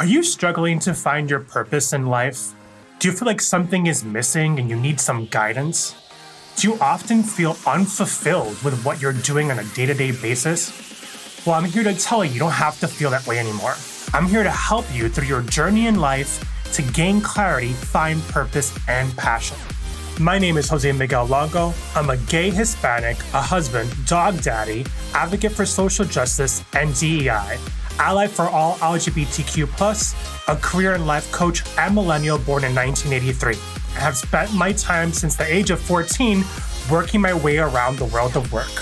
Are you struggling to find your purpose in life? Do you feel like something is missing and you need some guidance? Do you often feel unfulfilled with what you're doing on a day to day basis? Well, I'm here to tell you you don't have to feel that way anymore. I'm here to help you through your journey in life to gain clarity, find purpose, and passion. My name is Jose Miguel Longo. I'm a gay Hispanic, a husband, dog daddy, advocate for social justice and DEI ally for all LGBTQ, a career and life coach and millennial born in 1983. I have spent my time since the age of 14 working my way around the world of work.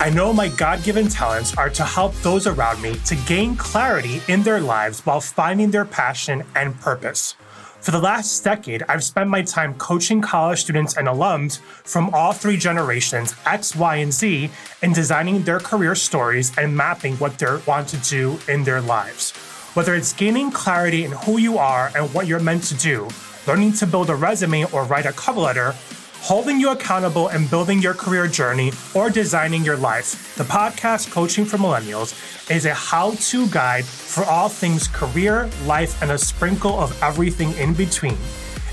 I know my God given talents are to help those around me to gain clarity in their lives while finding their passion and purpose. For the last decade, I've spent my time coaching college students and alums from all three generations, X, Y, and Z, in designing their career stories and mapping what they want to do in their lives. Whether it's gaining clarity in who you are and what you're meant to do, learning to build a resume or write a cover letter, holding you accountable and building your career journey or designing your life. The podcast Coaching for Millennials is a how to guide for all things career, life, and a sprinkle of everything in between.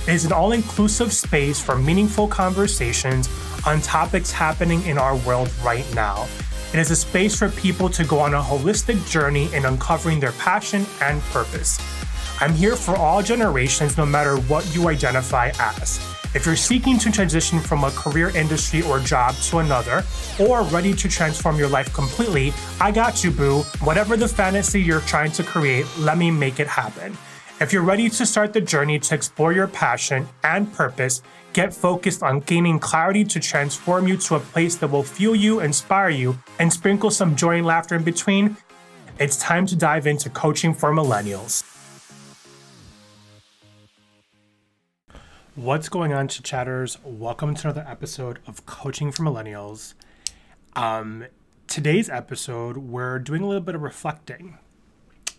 It is an all inclusive space for meaningful conversations on topics happening in our world right now. It is a space for people to go on a holistic journey in uncovering their passion and purpose. I'm here for all generations, no matter what you identify as. If you're seeking to transition from a career industry or job to another, or ready to transform your life completely, I got you, boo. Whatever the fantasy you're trying to create, let me make it happen. If you're ready to start the journey to explore your passion and purpose, get focused on gaining clarity to transform you to a place that will fuel you, inspire you, and sprinkle some joy and laughter in between, it's time to dive into coaching for millennials. What's going on, chatters? Welcome to another episode of Coaching for Millennials. Um, today's episode, we're doing a little bit of reflecting.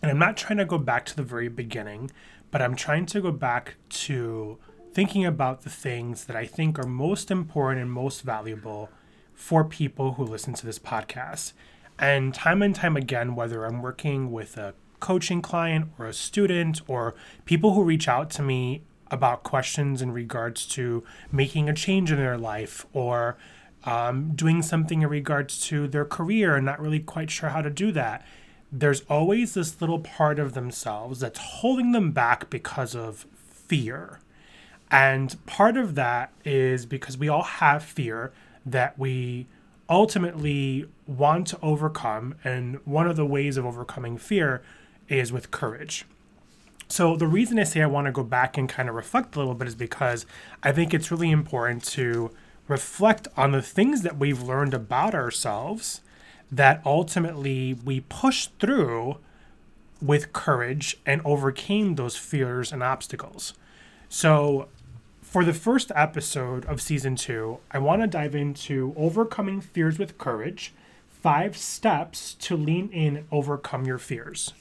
And I'm not trying to go back to the very beginning, but I'm trying to go back to thinking about the things that I think are most important and most valuable for people who listen to this podcast. And time and time again, whether I'm working with a coaching client or a student or people who reach out to me about questions in regards to making a change in their life or um, doing something in regards to their career and not really quite sure how to do that. There's always this little part of themselves that's holding them back because of fear. And part of that is because we all have fear that we ultimately want to overcome. And one of the ways of overcoming fear is with courage. So the reason I say I want to go back and kind of reflect a little bit is because I think it's really important to reflect on the things that we've learned about ourselves that ultimately we pushed through with courage and overcame those fears and obstacles. So, for the first episode of season two, I want to dive into overcoming fears with courage, five steps to lean in and overcome your fears.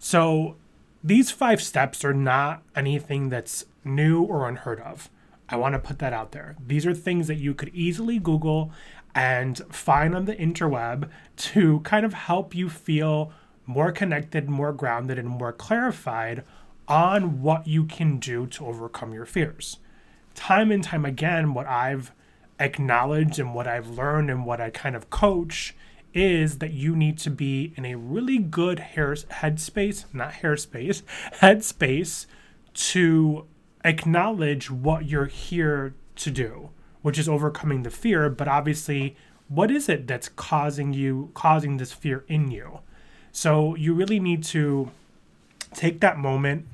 So, these five steps are not anything that's new or unheard of. I want to put that out there. These are things that you could easily Google and find on the interweb to kind of help you feel more connected, more grounded, and more clarified on what you can do to overcome your fears. Time and time again, what I've acknowledged and what I've learned and what I kind of coach is that you need to be in a really good hair headspace, not hairspace, headspace to acknowledge what you're here to do, which is overcoming the fear, but obviously what is it that's causing you causing this fear in you? So you really need to take that moment.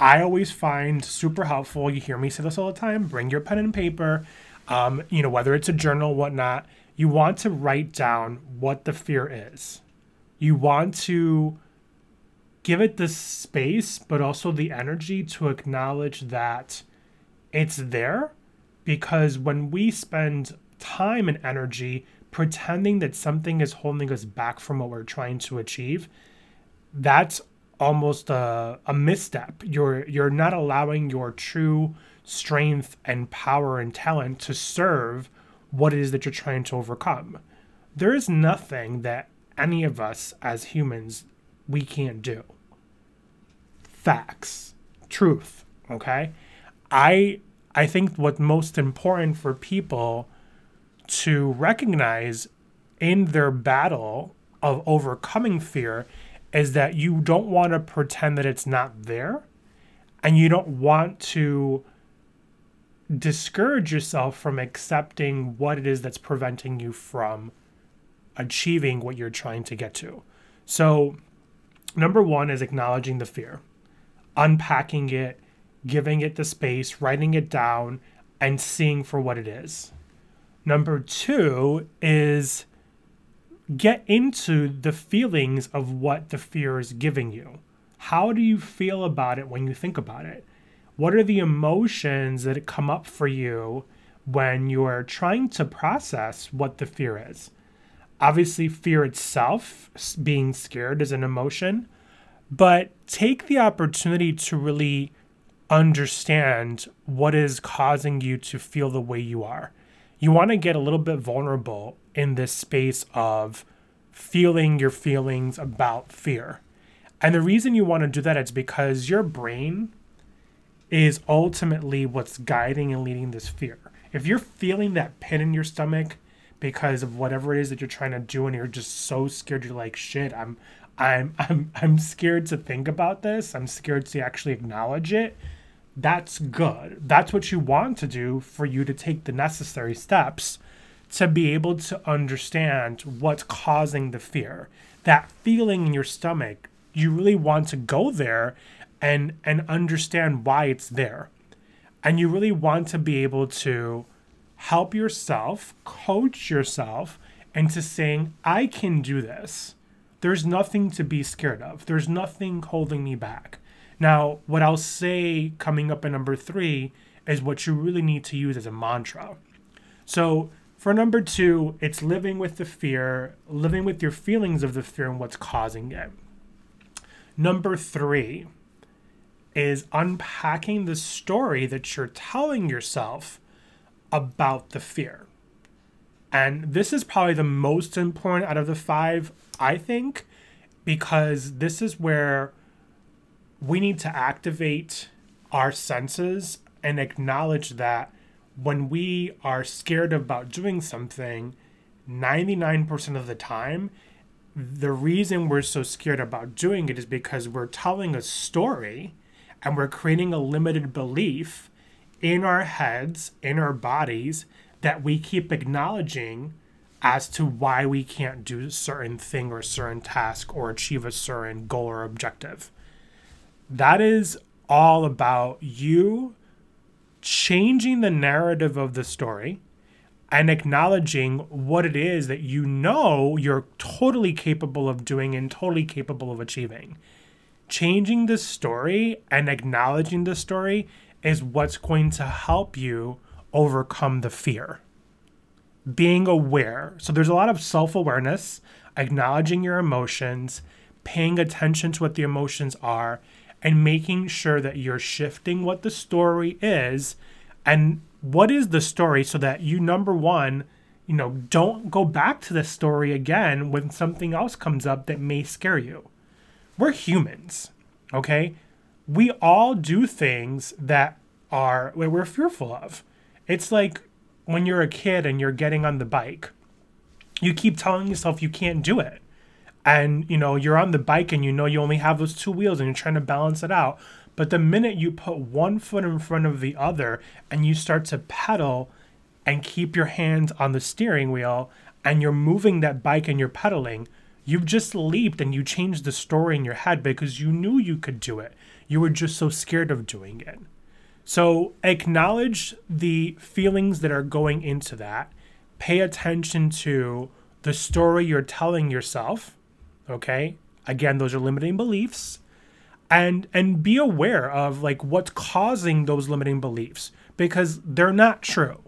I always find super helpful. You hear me say this all the time. Bring your pen and paper. Um, you know, whether it's a journal, whatnot you want to write down what the fear is. You want to give it the space, but also the energy to acknowledge that it's there. Because when we spend time and energy pretending that something is holding us back from what we're trying to achieve, that's almost a, a misstep. You're you're not allowing your true strength and power and talent to serve what it is that you're trying to overcome. There is nothing that any of us as humans we can't do. facts, truth, okay? I I think what's most important for people to recognize in their battle of overcoming fear is that you don't want to pretend that it's not there and you don't want to discourage yourself from accepting what it is that's preventing you from achieving what you're trying to get to. So, number one is acknowledging the fear, unpacking it, giving it the space, writing it down, and seeing for what it is. Number two is get into the feelings of what the fear is giving you. How do you feel about it when you think about it? What are the emotions that come up for you when you're trying to process what the fear is? Obviously, fear itself, being scared, is an emotion, but take the opportunity to really understand what is causing you to feel the way you are. You want to get a little bit vulnerable in this space of feeling your feelings about fear. And the reason you want to do that is because your brain is ultimately what's guiding and leading this fear. If you're feeling that pit in your stomach because of whatever it is that you're trying to do and you're just so scared you're like shit, I'm I'm I'm I'm scared to think about this. I'm scared to actually acknowledge it. That's good. That's what you want to do for you to take the necessary steps to be able to understand what's causing the fear. That feeling in your stomach, you really want to go there and and understand why it's there. And you really want to be able to help yourself, coach yourself into saying, I can do this. There's nothing to be scared of. There's nothing holding me back. Now, what I'll say coming up at number three is what you really need to use as a mantra. So, for number two, it's living with the fear, living with your feelings of the fear and what's causing it. Number three is unpacking the story that you're telling yourself about the fear. And this is probably the most important out of the five, I think, because this is where we need to activate our senses and acknowledge that when we are scared about doing something, 99% of the time, the reason we're so scared about doing it is because we're telling a story and we're creating a limited belief in our heads, in our bodies, that we keep acknowledging as to why we can't do a certain thing or certain task or achieve a certain goal or objective. That is all about you changing the narrative of the story and acknowledging what it is that you know you're totally capable of doing and totally capable of achieving. Changing the story and acknowledging the story is what's going to help you overcome the fear. Being aware. So there's a lot of self awareness, acknowledging your emotions, paying attention to what the emotions are, and making sure that you're shifting what the story is and what is the story so that you number one you know don't go back to the story again when something else comes up that may scare you we're humans okay? We all do things that are we're fearful of. It's like when you're a kid and you're getting on the bike you keep telling yourself you can't do it. And you know you're on the bike and you know you only have those two wheels and you're trying to balance it out. But the minute you put one foot in front of the other and you start to pedal and keep your hands on the steering wheel and you're moving that bike and you're pedaling you've just leaped and you changed the story in your head because you knew you could do it. You were just so scared of doing it. So acknowledge the feelings that are going into that. Pay attention to the story you're telling yourself okay? Again those are limiting beliefs. And and be aware of like what's causing those limiting beliefs because they're not true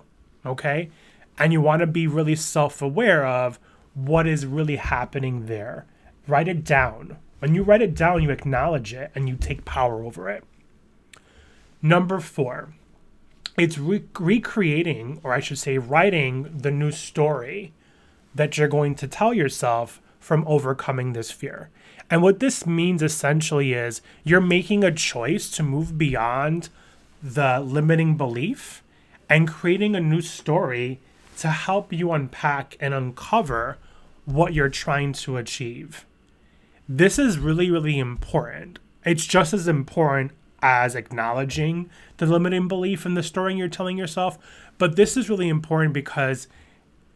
okay? And you want to be really self-aware of what is really happening there. Write it down. When you write it down you acknowledge it and you take power over it. Number 4 it's re- recreating or i should say writing the new story that you're going to tell yourself from overcoming this fear. And what this means essentially is you're making a choice to move beyond the limiting belief and creating a new story to help you unpack and uncover what you're trying to achieve. This is really, really important. It's just as important as acknowledging the limiting belief in the story you're telling yourself. But this is really important because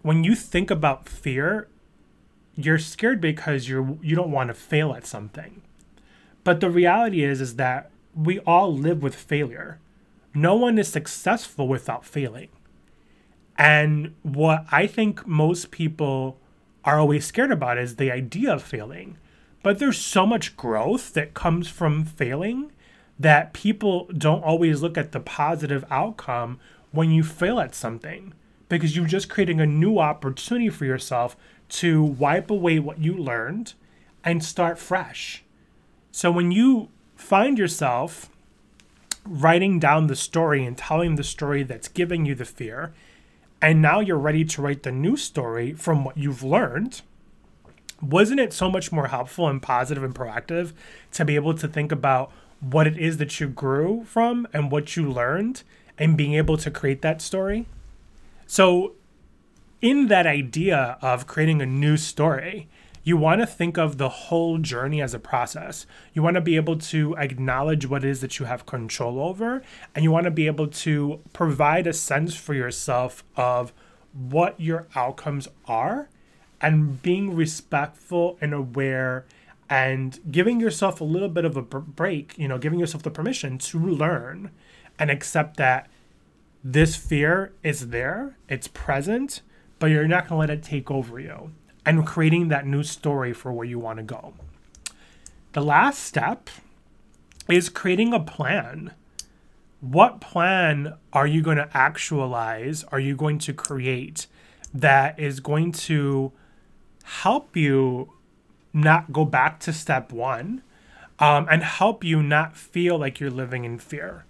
when you think about fear, you're scared because you're you don't want to fail at something. But the reality is is that we all live with failure. No one is successful without failing. And what I think most people are always scared about is the idea of failing. But there's so much growth that comes from failing that people don't always look at the positive outcome when you fail at something because you're just creating a new opportunity for yourself to wipe away what you learned and start fresh. So when you find yourself writing down the story and telling the story that's giving you the fear, and now you're ready to write the new story from what you've learned, wasn't it so much more helpful and positive and proactive to be able to think about what it is that you grew from and what you learned and being able to create that story? So, in that idea of creating a new story, you want to think of the whole journey as a process. You want to be able to acknowledge what it is that you have control over, and you want to be able to provide a sense for yourself of what your outcomes are and being respectful and aware and giving yourself a little bit of a break, you know, giving yourself the permission to learn and accept that this fear is there, it's present, but you're not going to let it take over you and creating that new story for where you want to go. The last step is creating a plan. What plan are you going to actualize? Are you going to create that is going to help you not go back to step one um, and help you not feel like you're living in fear?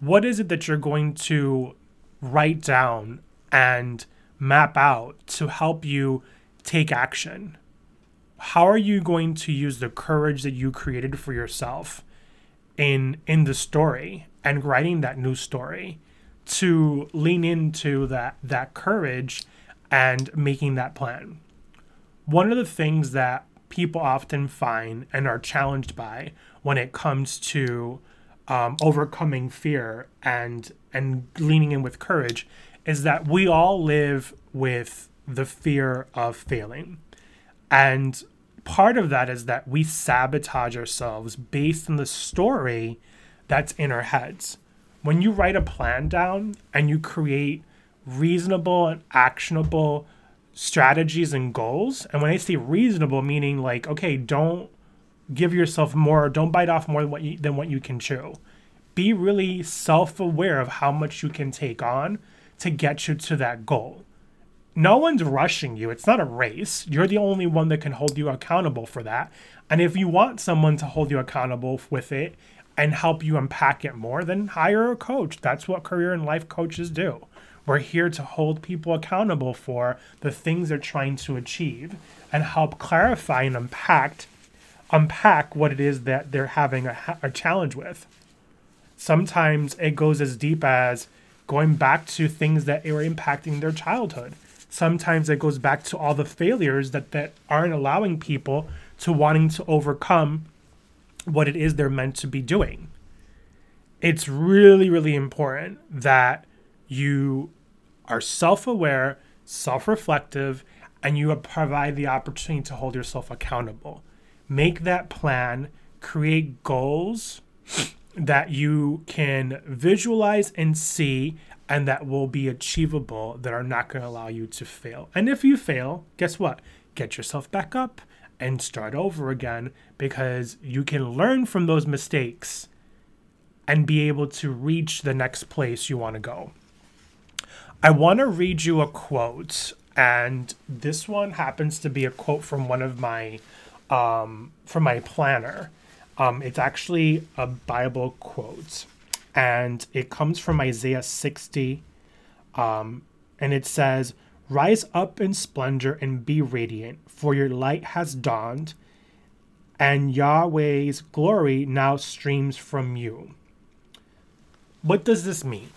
what is it that you're going to write down and map out to help you take action? How are you going to use the courage that you created for yourself in in the story and writing that new story to lean into that that courage and making that plan? One of the things that people often find and are challenged by when it comes to um, overcoming fear and and leaning in with courage is that we all live with the fear of failing and part of that is that we sabotage ourselves based on the story that's in our heads when you write a plan down and you create reasonable and actionable strategies and goals and when i say reasonable meaning like okay don't give yourself more. Don't bite off more than what you, than what you can chew. Be really self-aware of how much you can take on to get you to that goal. No one's rushing you. It's not a race. You're the only one that can hold you accountable for that. And if you want someone to hold you accountable with it and help you unpack it more, then hire a coach. That's what career and life coaches do. We're here to hold people accountable for the things they're trying to achieve and help clarify and unpack unpack what it is that they're having a, a challenge with. Sometimes it goes as deep as going back to things that were impacting their childhood. Sometimes it goes back to all the failures that, that aren't allowing people to wanting to overcome what it is they're meant to be doing. It's really, really important that you are self aware, self reflective, and you provide the opportunity to hold yourself accountable make that plan, create goals that you can visualize and see and that will be achievable that are not going to allow you to fail. And if you fail, guess what? Get yourself back up and start over again because you can learn from those mistakes and be able to reach the next place you want to go. I want to read you a quote, and this one happens to be a quote from one of my um, from my planner. Um, it's actually a Bible quote, and it comes from Isaiah 60. Um, and it says, Rise up in splendor and be radiant, for your light has dawned, and Yahweh's glory now streams from you. What does this mean?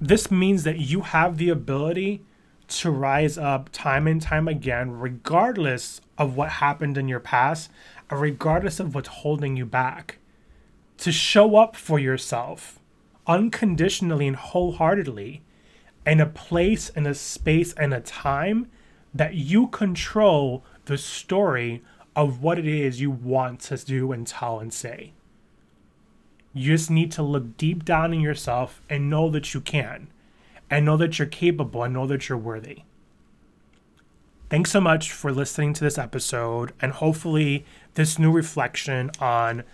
This means that you have the ability to rise up time and time again, regardless of what happened in your past, and regardless of what's holding you back. To show up for yourself unconditionally and wholeheartedly in a place, in a space, and a time that you control the story of what it is you want to do and tell and say. You just need to look deep down in yourself and know that you can, and know that you're capable, and know that you're worthy. Thanks so much for listening to this episode, and hopefully, this new reflection on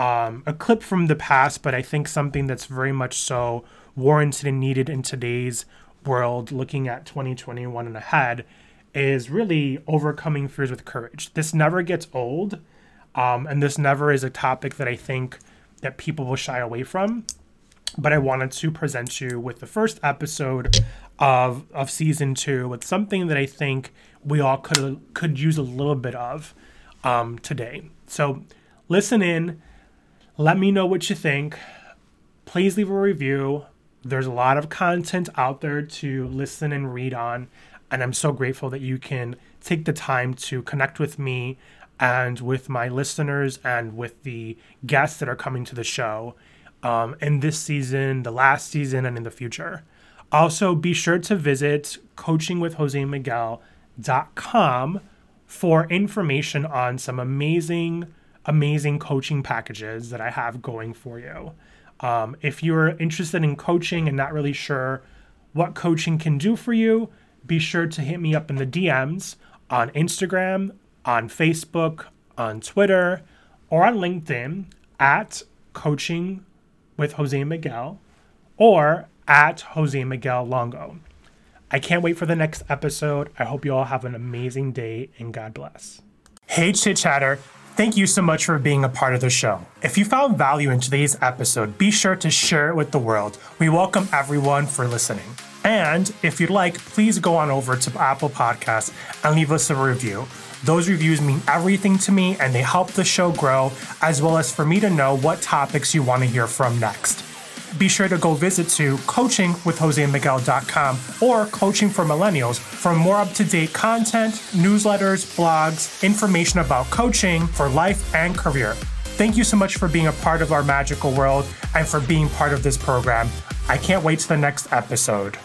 um, a clip from the past, but I think something that's very much so warranted and needed in today's world, looking at 2021 and ahead, is really overcoming fears with courage. This never gets old, um, and this never is a topic that I think that people will shy away from. But I wanted to present you with the first episode of of season two with something that I think we all could could use a little bit of um, today. So listen in, let me know what you think. Please leave a review. There's a lot of content out there to listen and read on, and I'm so grateful that you can take the time to connect with me and with my listeners and with the guests that are coming to the show um, in this season, the last season, and in the future. Also, be sure to visit coachingwithjosemiguel.com for information on some amazing, amazing coaching packages that I have going for you. Um, if you're interested in coaching and not really sure what coaching can do for you, be sure to hit me up in the DMs on Instagram, on Facebook, on Twitter, or on LinkedIn at Coaching with Jose Miguel or at Jose Miguel Longo. I can't wait for the next episode. I hope you all have an amazing day and God bless. Hey, Chit Chatter. Thank you so much for being a part of the show. If you found value in today's episode, be sure to share it with the world. We welcome everyone for listening. And if you'd like, please go on over to Apple Podcasts and leave us a review. Those reviews mean everything to me and they help the show grow, as well as for me to know what topics you want to hear from next. Be sure to go visit to coachingwithjosemiguel.com or Coaching for Millennials for more up to date content, newsletters, blogs, information about coaching for life and career. Thank you so much for being a part of our magical world and for being part of this program. I can't wait to the next episode.